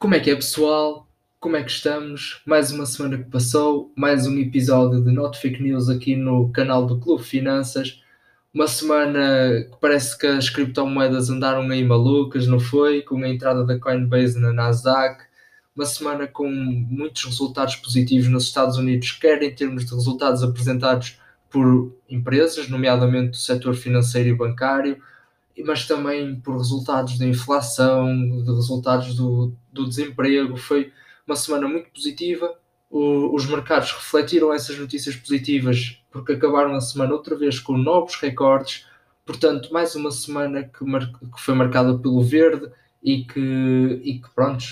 Como é que é, pessoal? Como é que estamos? Mais uma semana que passou, mais um episódio de Not Fake News aqui no canal do Clube Finanças. Uma semana que parece que as criptomoedas andaram aí malucas, não foi? Com a entrada da Coinbase na Nasdaq. Uma semana com muitos resultados positivos nos Estados Unidos, quer em termos de resultados apresentados por empresas, nomeadamente do setor financeiro e bancário, mas também por resultados da inflação, de resultados do, do desemprego. Foi uma semana muito positiva. O, os mercados refletiram essas notícias positivas porque acabaram a semana outra vez com novos recordes. Portanto, mais uma semana que, mar, que foi marcada pelo verde e que, e que pronto,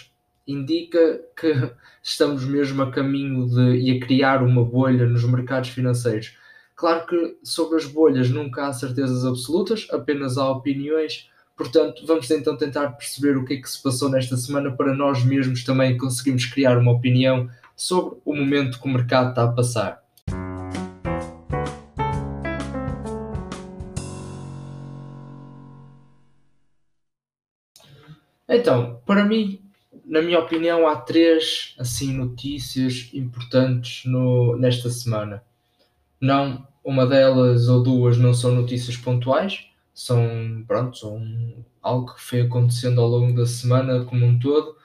indica que estamos mesmo a caminho de e a criar uma bolha nos mercados financeiros. Claro que sobre as bolhas nunca há certezas absolutas, apenas há opiniões. Portanto, vamos então tentar perceber o que é que se passou nesta semana para nós mesmos também conseguirmos criar uma opinião sobre o momento que o mercado está a passar. Então, para mim, na minha opinião, há três assim notícias importantes no, nesta semana. Não, uma delas ou duas não são notícias pontuais, são, pronto, são algo que foi acontecendo ao longo da semana como um todo,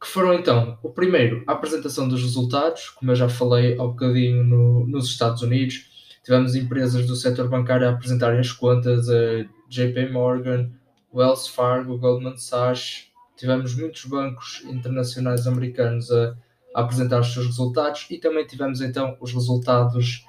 que foram então, o primeiro, a apresentação dos resultados, como eu já falei há bocadinho no, nos Estados Unidos, tivemos empresas do setor bancário a apresentarem as contas, a JP Morgan, Wells Fargo, Goldman Sachs, tivemos muitos bancos internacionais americanos a, a apresentar os seus resultados e também tivemos então os resultados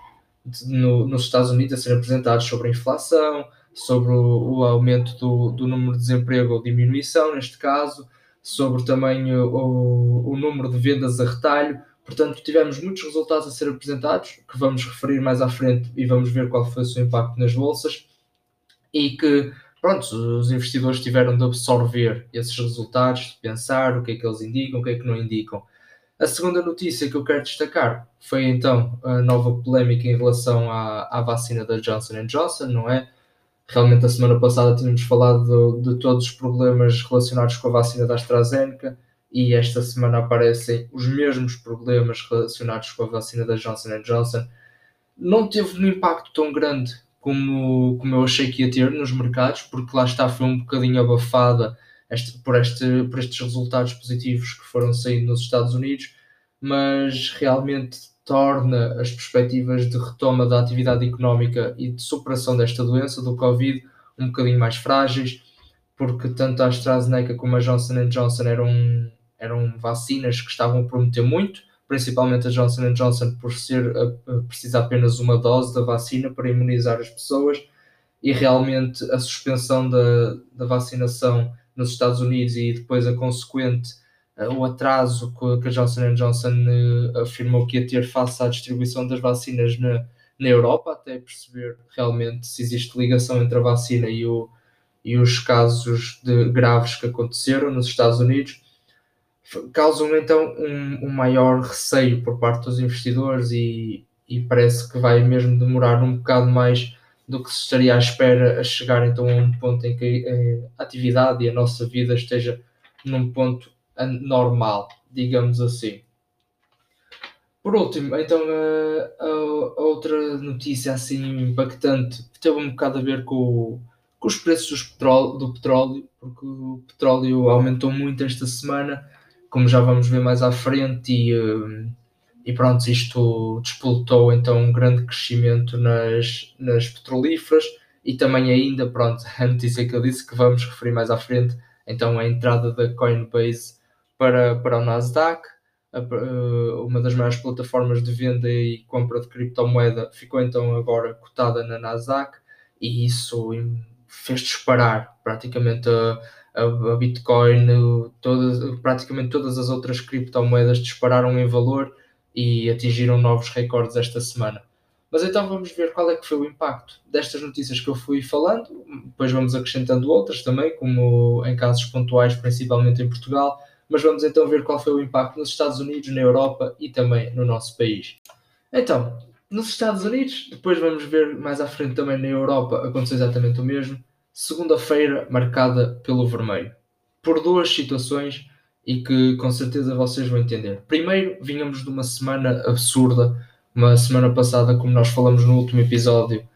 no, nos Estados Unidos a ser apresentados sobre a inflação, sobre o, o aumento do, do, número de desemprego ou diminuição, neste caso, sobre também o, o, número de vendas a retalho. Portanto, tivemos muitos resultados a ser apresentados, que vamos referir mais à frente e vamos ver qual foi o seu impacto nas bolsas, e que, pronto, os investidores tiveram de absorver esses resultados, de pensar o que é que eles indicam, o que é que não indicam. A segunda notícia que eu quero destacar foi então a nova polémica em relação à, à vacina da Johnson Johnson, não é? Realmente, a semana passada tínhamos falado de, de, todos os problemas relacionados com a vacina da AstraZeneca e esta semana aparecem os mesmos problemas relacionados com a vacina da Johnson Johnson. Não teve um impacto tão grande como, como eu achei que ia ter nos mercados, porque lá está, foi um bocadinho abafada este, por, este, por estes resultados positivos que foram saindo nos Estados Unidos, mas realmente torna as perspectivas de retoma da atividade económica e de superação desta doença, do Covid, um bocadinho mais frágeis, porque tanto a AstraZeneca como a Johnson Johnson eram, eram vacinas que estavam a prometer muito, principalmente a Johnson Johnson por ser precisa apenas uma dose da vacina para imunizar as pessoas e realmente a suspensão da, da vacinação nos Estados Unidos e depois a consequente uh, o atraso que a Johnson Johnson uh, afirmou que ia ter face à distribuição das vacinas na, na Europa, até perceber realmente se existe ligação entre a vacina e, o, e os casos de, graves que aconteceram nos Estados Unidos, causam então um, um maior receio por parte dos investidores e, e parece que vai mesmo demorar um bocado mais do que se estaria à espera a chegar então a um ponto em que eh, a atividade e a nossa vida esteja num ponto normal, digamos assim. Por último, então a, a, a outra notícia assim impactante teve um bocado a ver com, com os preços petróleo, do petróleo, porque o petróleo aumentou muito esta semana, como já vamos ver mais à frente, e uh, e pronto, isto despoltou então um grande crescimento nas, nas petrolíferas e também ainda, pronto, a notícia que eu disse que vamos referir mais à frente, então a entrada da Coinbase para, para o Nasdaq, a, eh, uma das maiores plataformas de venda e compra de criptomoeda ficou então agora cotada na Nasdaq e isso fez disparar praticamente a, a Bitcoin, todas, praticamente todas as outras criptomoedas dispararam em valor e atingiram novos recordes esta semana. Mas então vamos ver qual é que foi o impacto destas notícias que eu fui falando, depois vamos acrescentando outras também, como em casos pontuais, principalmente em Portugal, mas vamos então ver qual foi o impacto nos Estados Unidos, na Europa e também no nosso país. Então, nos Estados Unidos, depois vamos ver mais à frente também na Europa, aconteceu exatamente o mesmo. Segunda-feira marcada pelo vermelho. Por duas situações e que com certeza vocês vão entender. Primeiro, vínhamos de uma semana absurda, uma semana passada, como nós falamos no último episódio,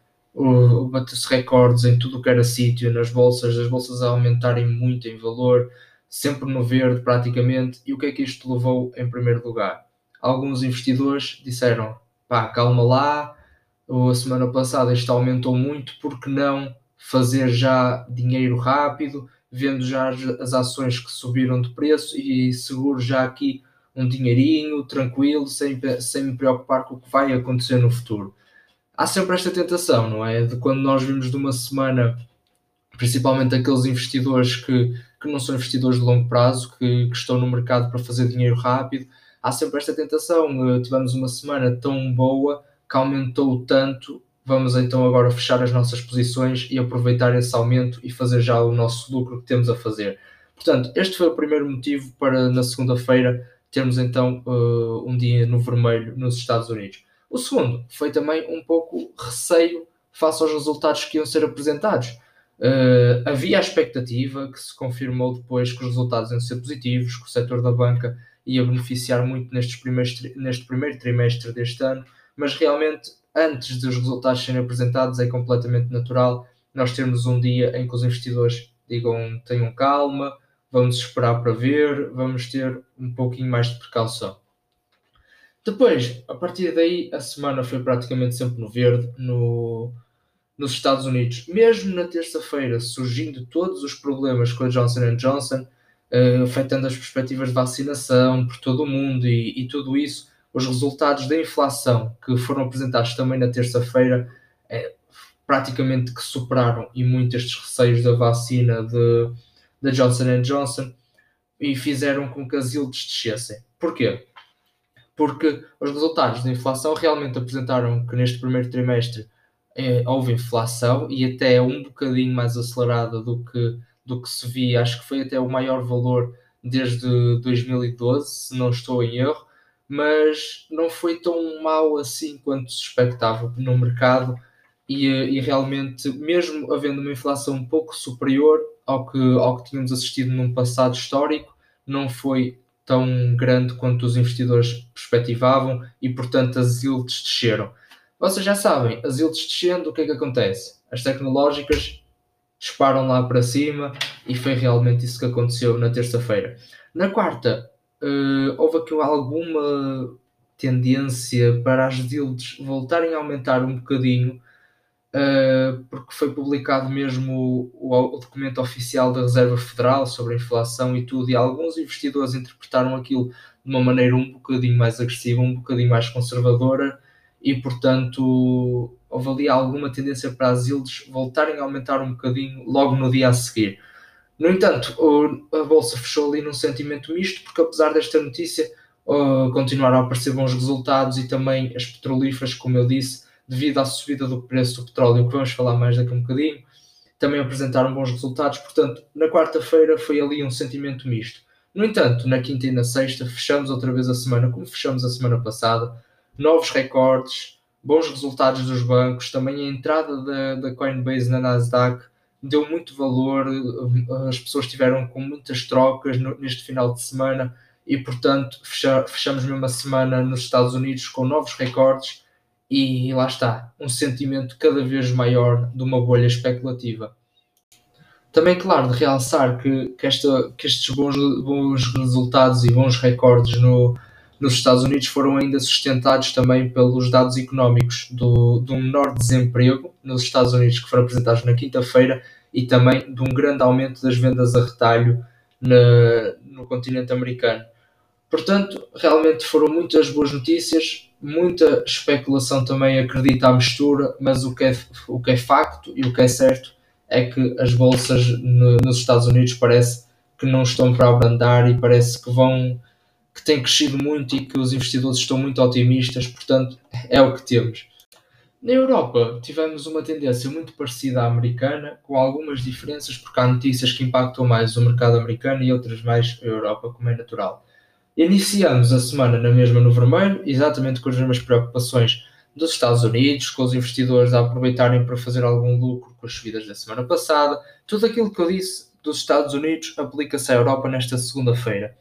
bateu-se recordes em tudo o que era sítio, nas bolsas, as bolsas a aumentarem muito em valor, sempre no verde praticamente. E o que é que isto levou em primeiro lugar? Alguns investidores disseram: pá, calma lá, a semana passada isto aumentou muito, porque não fazer já dinheiro rápido, vendo já as ações que subiram de preço e seguro já aqui um dinheirinho tranquilo, sem, sem me preocupar com o que vai acontecer no futuro. Há sempre esta tentação, não é? De quando nós vimos de uma semana, principalmente aqueles investidores que, que não são investidores de longo prazo, que, que estão no mercado para fazer dinheiro rápido, há sempre esta tentação. Tivemos uma semana tão boa que aumentou tanto vamos então agora fechar as nossas posições e aproveitar esse aumento e fazer já o nosso lucro que temos a fazer. Portanto, este foi o primeiro motivo para na segunda-feira termos então uh, um dia no vermelho nos Estados Unidos. O segundo foi também um pouco receio face aos resultados que iam ser apresentados. Uh, havia a expectativa que se confirmou depois que os resultados iam ser positivos, que o setor da banca ia beneficiar muito nestes neste primeiro trimestre deste ano, mas realmente antes dos resultados serem apresentados, é completamente natural nós termos um dia em que os investidores digam tenham calma, vamos esperar para ver, vamos ter um pouquinho mais de precaução. Depois, a partir daí, a semana foi praticamente sempre no verde no, nos Estados Unidos. Mesmo na terça-feira, surgindo todos os problemas com a Johnson Johnson, uh, afetando as perspectivas de vacinação por todo o mundo e, e tudo isso, os resultados da inflação que foram apresentados também na terça-feira é, praticamente que superaram e muito estes receios da vacina de, da Johnson Johnson e fizeram com que as yields descessem. Porquê? Porque os resultados da inflação realmente apresentaram que neste primeiro trimestre é, houve inflação e até um bocadinho mais acelerada do que, do que se via, acho que foi até o maior valor desde 2012, se não estou em erro, mas não foi tão mal assim quanto se expectava no mercado e, e, realmente, mesmo havendo uma inflação um pouco superior ao que, ao que tínhamos assistido num passado histórico, não foi tão grande quanto os investidores perspectivavam e, portanto, as yields desceram. Vocês já sabem, as yields descendo, o que é que acontece? As tecnológicas disparam lá para cima e foi realmente isso que aconteceu na terça-feira. Na quarta, uh, houve aqui alguma tendência para as yields voltarem a aumentar um bocadinho, uh, porque foi publicado mesmo o, o, documento oficial da Reserva Federal sobre a inflação e tudo, e alguns investidores interpretaram aquilo de uma maneira um bocadinho mais agressiva, um bocadinho mais conservadora, e portanto houve ali alguma tendência para as yields voltarem a aumentar um bocadinho logo no dia a seguir. No entanto, a bolsa fechou ali num sentimento misto, porque apesar desta notícia uh, continuaram a aparecer bons resultados e também as petrolíferas, como eu disse, devido à subida do preço do petróleo, que vamos falar mais daqui a um bocadinho, também apresentaram bons resultados. Portanto, na quarta-feira foi ali um sentimento misto. No entanto, na quinta e na sexta fechamos outra vez a semana, como fechamos a semana passada, novos recordes, bons resultados dos bancos, também a entrada da, da Coinbase na Nasdaq deu muito valor, eh, as pessoas tiveram com muitas trocas neste final de semana e, portanto, fechamos mesmo a semana nos Estados Unidos com novos recordes e lá está, um sentimento cada vez maior de uma bolha especulativa. Também, claro, de realçar que, que, esta, que estes bons, bons resultados e bons recordes no, nos Estados Unidos foram ainda sustentados também pelos dados económicos do, do menor desemprego nos Estados Unidos que foram apresentados na quinta-feira e também de um grande aumento das vendas a retalho na, no continente americano. Portanto, realmente foram muitas boas notícias, muita especulação também acredita à mistura, mas o que é, o que é facto e o que é certo é que as bolsas no, nos Estados Unidos parece que não estão para abrandar e parece que vão que têm crescido muito e que os investidores estão muito otimistas, portanto é o que temos. Na Europa tivemos uma tendência muito parecida à americana, com algumas diferenças, porque há notícias que impactam mais o mercado americano e outras mais a Europa, como é natural. Iniciamos a semana na mesma no vermelho, exatamente com as mesmas preocupações dos Estados Unidos, com os investidores a aproveitarem para fazer algum lucro com as subidas da semana passada, tudo aquilo que eu disse dos Estados Unidos aplica-se à Europa nesta segunda-feira.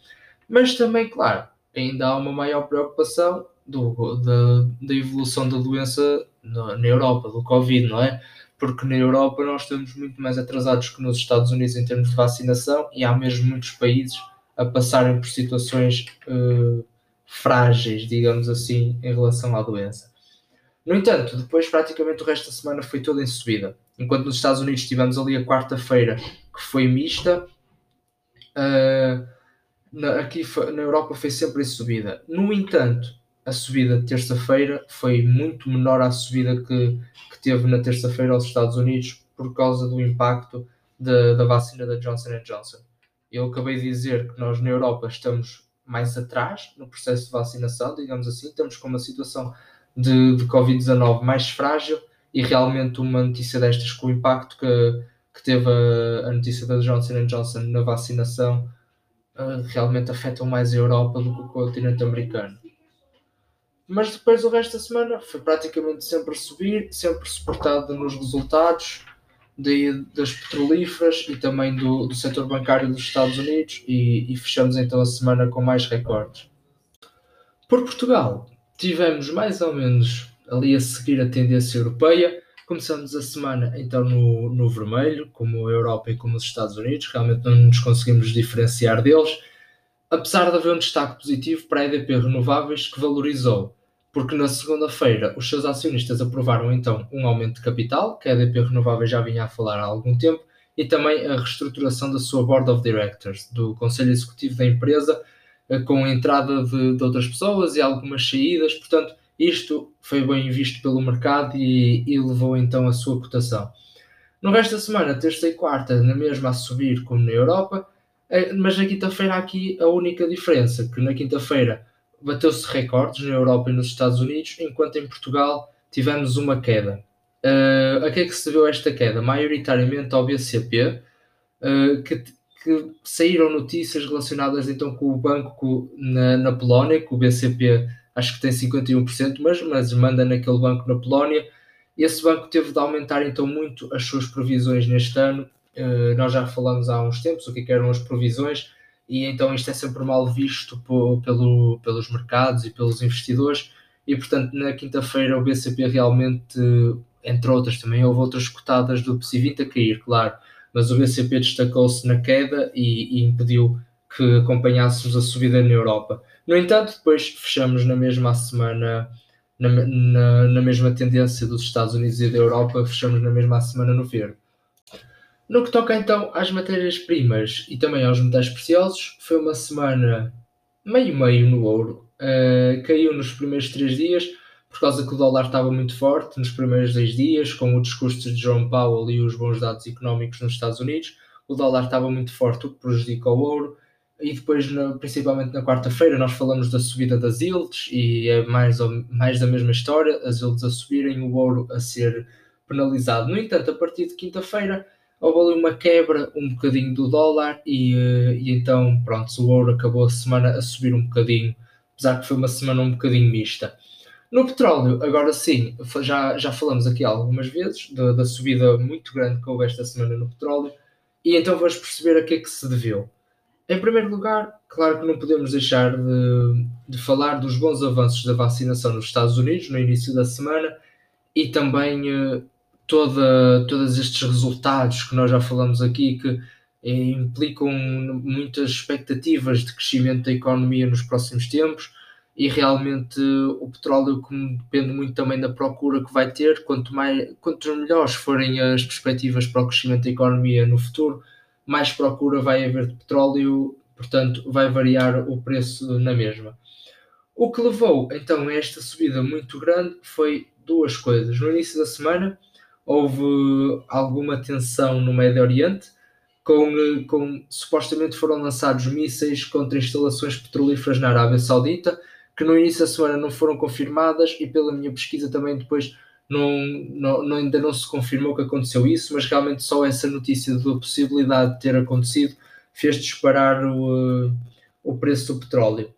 Mas também, claro, ainda há uma maior preocupação do, da, da evolução da doença na, na Europa, do Covid, não é? Porque na Europa nós estamos muito mais atrasados que nos Estados Unidos em termos de vacinação e há mesmo muitos países a passarem por situações uh, frágeis, digamos assim, em relação à doença. No entanto, depois praticamente o resto da semana foi toda em subida. Enquanto nos Estados Unidos tivemos ali a quarta-feira que foi mista, uh, na, aqui na Europa foi sempre em subida. No entanto, a subida de terça-feira foi muito menor à subida que, que teve na terça-feira aos Estados Unidos por causa do impacto de, da vacina da Johnson Johnson. Eu acabei de dizer que nós na Europa estamos mais atrás no processo de vacinação, digamos assim, estamos com uma situação de, de Covid-19 mais frágil e realmente uma notícia destas com o impacto que, que teve a, a notícia da Johnson Johnson na vacinação uh, realmente afetam mais a Europa do que o continente americano. Mas depois o resto da semana foi praticamente sempre a subir, sempre suportado nos resultados de, das petrolíferas e também do, do setor bancário dos Estados Unidos e, e fechamos então a semana com mais recordes. Por Portugal, tivemos mais ou menos ali a seguir a tendência europeia. Começamos a semana então no, no vermelho, como a Europa e como os Estados Unidos, realmente não nos conseguimos diferenciar deles, apesar de haver um destaque positivo para a EDP Renováveis que valorizou, porque na segunda-feira os seus acionistas aprovaram então um aumento de capital, que a EDP Renováveis já vinha a falar há algum tempo, e também a reestruturação da sua Board of Directors, do Conselho Executivo da empresa, eh, com a entrada de, de outras pessoas e algumas saídas, portanto isto foi bem visto pelo mercado e, e levou então a sua cotação. No resto da semana, terça e quarta, na mesma a subir como na Europa, mas na quinta-feira aqui a única diferença, que na quinta-feira bateu-se recordes na Europa e nos Estados Unidos, enquanto em Portugal tivemos uma queda. Uh, a que é que se deveu esta queda? Maioritariamente ao BCP, uh, que, que, saíram notícias relacionadas então com o banco na, na Polónia, que o BCP acho que tem 51%, mas, mas manda naquele banco na Polónia. Esse banco teve de aumentar então muito as suas provisões neste ano. Uh, nós já falamos há uns tempos o que, é que eram as provisões, e então isto é sempre mal visto pelo, pelos mercados e pelos investidores. E portanto, na quinta-feira, o BCP realmente, entre outras, também houve outras cotadas do PSI 20 a cair, claro, mas o BCP destacou-se na queda e, e impediu que acompanhássemos a subida na Europa. No entanto, depois fechamos na mesma semana, na, na, na, mesma tendência dos Estados Unidos e da Europa, fechamos na mesma semana no verde. No que toca então às matérias-primas e também aos metais preciosos, foi uma semana meio-meio no ouro. Uh, caiu nos primeiros três dias, por causa que o dólar estava muito forte nos primeiros dois dias, com o discurso de Jerome Powell e os bons dados económicos nos Estados Unidos. O dólar estava muito forte, o que prejudica o ouro e depois, principalmente na quarta-feira, nós falamos da subida das yields e é mais, ou, mais da mesma história, as yields a subirem, o ouro a ser penalizado. No entanto, a partir de quinta-feira houve ali uma quebra um bocadinho do dólar e, eh, e então, pronto, o ouro acabou a semana a subir um bocadinho, apesar que foi uma semana um bocadinho mista. No petróleo, agora sim, já, já falamos aqui algumas vezes da, da subida muito grande que houve esta semana no petróleo, e então vamos perceber a que é que se deveu. Em primeiro lugar, claro que não podemos deixar de, de, falar dos bons avanços da vacinação nos Estados Unidos no início da semana e também uh, toda, todos estes resultados que nós já falamos aqui que eh, implicam muitas expectativas de crescimento da economia nos próximos tempos e realmente o petróleo depende muito também da procura que vai ter, quanto, mais, quanto melhores forem as perspectivas para o crescimento da economia no futuro, mais procura vai haver de petróleo, portanto, vai variar o preço na mesma. O que levou então a esta subida muito grande foi duas coisas. No início da semana houve alguma tensão no Médio Oriente, com, com supostamente foram lançados mísseis contra instalações petrolíferas na Arábia Saudita, que no início da semana não foram confirmadas e pela minha pesquisa também depois não, não, não, ainda não se confirmou que aconteceu isso, mas realmente só essa notícia da possibilidade de ter acontecido fez disparar o, o preço do petróleo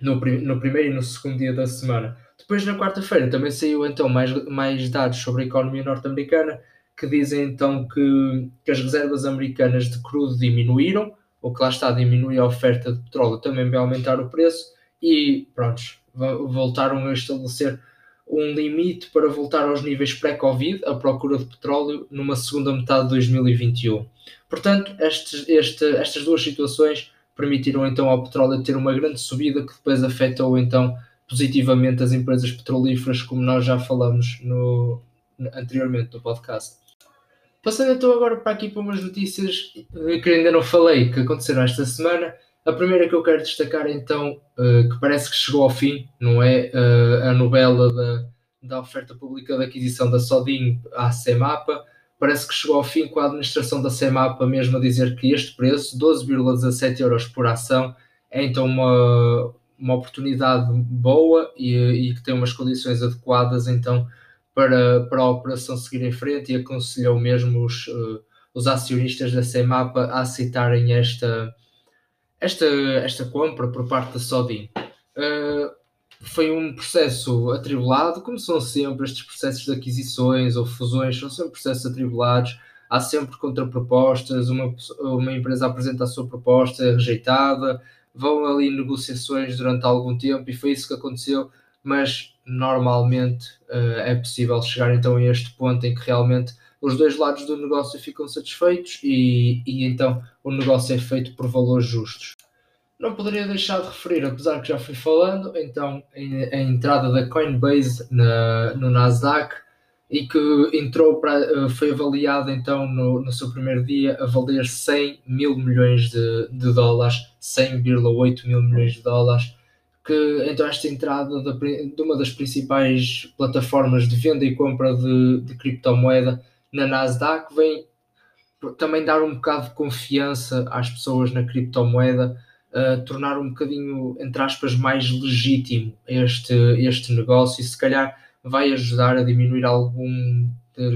no, no primeiro e no segundo dia da semana. Depois, na quarta-feira, também saiu então mais, mais dados sobre a economia norte-americana que dizem então que, que as reservas americanas de crudo diminuíram, o que lá está, diminui a oferta de petróleo, também vai aumentar o preço e pronto, voltaram a estabelecer um limite para voltar aos níveis pré-Covid, a procura de petróleo, numa segunda metade de 2021. Portanto, estes, este, estas duas situações permitiram então ao petróleo ter uma grande subida que depois afetou então positivamente as empresas petrolíferas, como nós já falamos no, anteriormente no podcast. Passando então agora para aqui para umas notícias que ainda não falei, que aconteceram esta semana. A primeira que eu quero destacar então, uh, que parece que chegou ao fim, não é? Uh, a novela da, da oferta pública de aquisição da Sodin à CEMAPA, parece que chegou ao fim com a administração da CEMAPA mesmo a dizer que este preço, 12,17 euros por ação, é então uma, uma oportunidade boa e, e que tem umas condições adequadas então para, para a operação seguir em frente e aconselhou mesmo os, uh, os acionistas da CEMAPA a aceitarem esta, esta, esta compra por parte da Sodin. Uh, foi um processo atribulado, como são sempre estes processos de aquisições ou fusões, são sempre processos atribulados, há sempre contrapropostas, uma, uma empresa apresenta a sua proposta, é rejeitada, vão ali negociações durante algum tempo e foi isso que aconteceu, mas normalmente uh, é possível chegar então a este ponto em que realmente os dois lados do negócio ficam satisfeitos e, e então o negócio é feito por valores justos. Não poderia deixar de referir, apesar que já fui falando, então a entrada da Coinbase na, no Nasdaq e que entrou para, eh, foi avaliada então no, no seu primeiro dia a valer 100 mil milhões de, de dólares, 100,8 mil milhões de dólares, que então esta entrada de, de, uma das principais plataformas de venda e compra de, de criptomoeda na Nasdaq vem também dar um bocado de confiança às pessoas na criptomoeda, uh, tornar um bocadinho, entre aspas, mais legítimo este, este negócio e se calhar vai ajudar a diminuir algum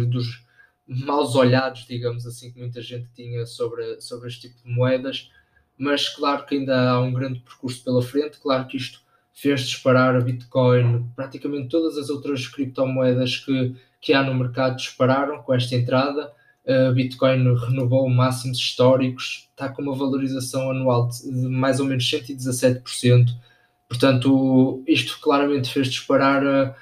dos maus olhados, digamos assim, que muita gente tinha sobre, sobre este tipo de moedas, mas claro que ainda há um grande percurso pela frente, claro que isto fez disparar a Bitcoin, praticamente todas as outras criptomoedas que que há no mercado dispararam com esta entrada. Uh, Bitcoin renovou máximos históricos, está com uma valorização anual de mais ou menos 117%. Portanto, isto claramente fez disparar uh,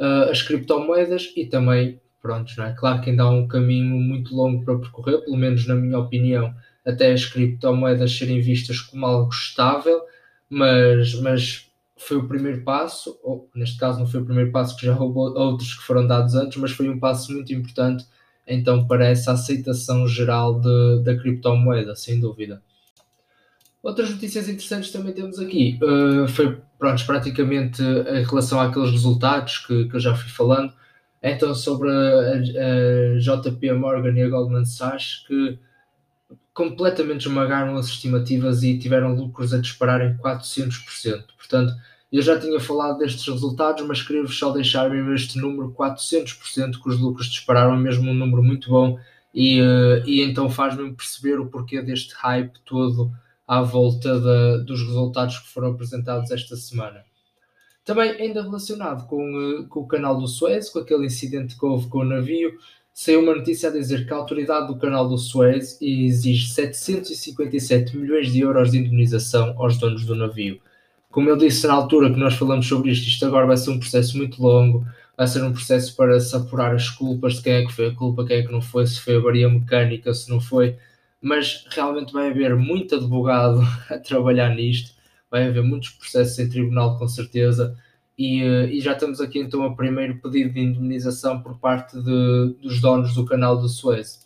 uh, as criptomoedas e também, pronto, não é? Claro que ainda há um caminho muito longo para percorrer, pelo menos na minha opinião, até as criptomoedas serem vistas como algo estável, mas, mas foi o primeiro passo, ou neste caso não foi o primeiro passo que já houve outros que foram dados antes, mas foi um passo muito importante então para essa aceitação geral de, da criptomoeda, sem dúvida. Outras notícias interessantes também temos aqui. Uh, foi pronto, praticamente em relação àqueles resultados que, que eu já fui falando. Então, sobre a, a, a JP Morgan e a Goldman Sachs, que completamente esmagaram as estimativas e tiveram lucros a disparar em 400%. Portanto, eu já tinha falado destes resultados, mas queria-vos só deixar mesmo este número 400% que os lucros dispararam, mesmo um número muito bom e, uh, e então faz-me perceber o porquê deste hype todo à volta dos resultados que foram apresentados esta semana. Também ainda relacionado com, uh, com o canal do Suez, com aquele incidente que houve com o navio, saiu uma notícia a dizer que a autoridade do canal do Suez exige 757 milhões de euros de indemnização aos donos do navio como eu disse na altura que nós falamos sobre isto, isto agora vai ser um processo muito longo, vai ser um processo para se apurar as culpas de quem é que foi a culpa, quem é que não foi, se foi a varia mecânica, se não foi, mas realmente vai haver muito advogado a trabalhar nisto, vai haver muitos processos em tribunal com certeza, e, eh, e já estamos aqui então a primeiro pedido de indemnização por parte de, dos donos do canal do Suez.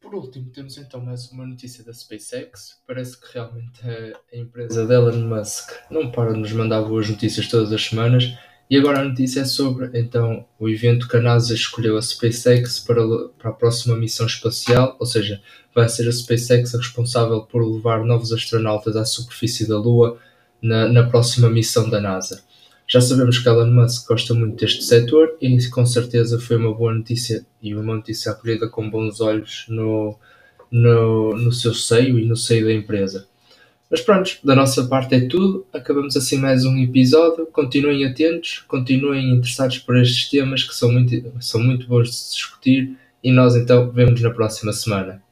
Por último, temos então mais uma notícia da SpaceX. Parece que realmente a empresa de Elon Musk não para de nos mandar boas notícias todas as semanas. E agora a notícia é sobre então o evento que a NASA escolheu a SpaceX para, para a próxima missão espacial, ou seja, vai ser a SpaceX a responsável por levar novos astronautas à superfície da Lua na, na próxima missão da NASA. Já sabemos que Elon Musk gosta muito deste setor e com certeza foi uma boa notícia e uma notícia acolhida com bons olhos no, no, no seu seio e no seio da empresa. Mas pronto, da nossa parte é tudo. Acabamos assim mais um episódio. Continuem atentos, continuem interessados por estes temas que são muito, são muito bons de se discutir e nós então vemos na próxima semana.